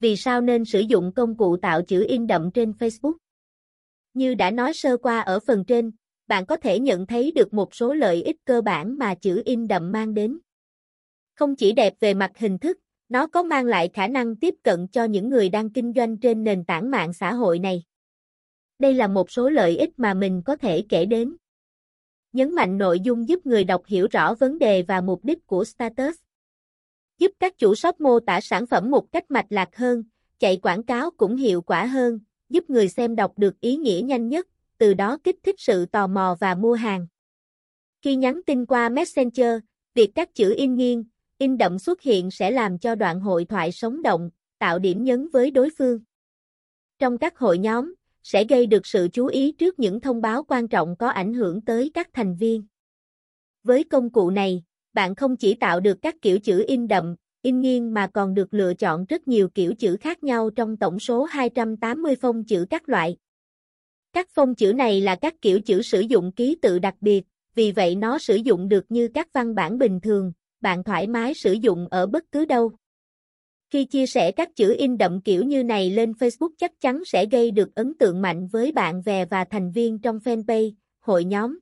Vì sao nên sử dụng công cụ tạo chữ in đậm trên Facebook? Như đã nói sơ qua ở phần trên, bạn có thể nhận thấy được một số lợi ích cơ bản mà chữ in đậm mang đến. Không chỉ đẹp về mặt hình thức, nó có mang lại khả năng tiếp cận cho những người đang kinh doanh trên nền tảng mạng xã hội này. Đây là một số lợi ích mà mình có thể kể đến. Nhấn mạnh nội dung giúp người đọc hiểu rõ vấn đề và mục đích của status. Giúp các chủ shop mô tả sản phẩm một cách mạch lạc hơn, chạy quảng cáo cũng hiệu quả hơn, giúp người xem đọc được ý nghĩa nhanh nhất, từ đó kích thích sự tò mò và mua hàng. Khi nhắn tin qua Messenger, việc các chữ in nghiêng, in đậm xuất hiện sẽ làm cho đoạn hội thoại sống động, tạo điểm nhấn với đối phương. Trong các hội nhóm, sẽ gây được sự chú ý trước những thông báo quan trọng có ảnh hưởng tới các thành viên. Với công cụ này, bạn không chỉ tạo được các kiểu chữ in đậm, in nghiêng mà còn được lựa chọn rất nhiều kiểu chữ khác nhau trong tổng số 280 phông chữ các loại. Các phông chữ này là các kiểu chữ sử dụng ký tự đặc biệt, vì vậy nó sử dụng được như các văn bản bình thường, bạn thoải mái sử dụng ở bất cứ đâu. Khi chia sẻ các chữ in đậm kiểu như này lên Facebook chắc chắn sẽ gây được ấn tượng mạnh với bạn bè và thành viên trong fanpage, hội nhóm.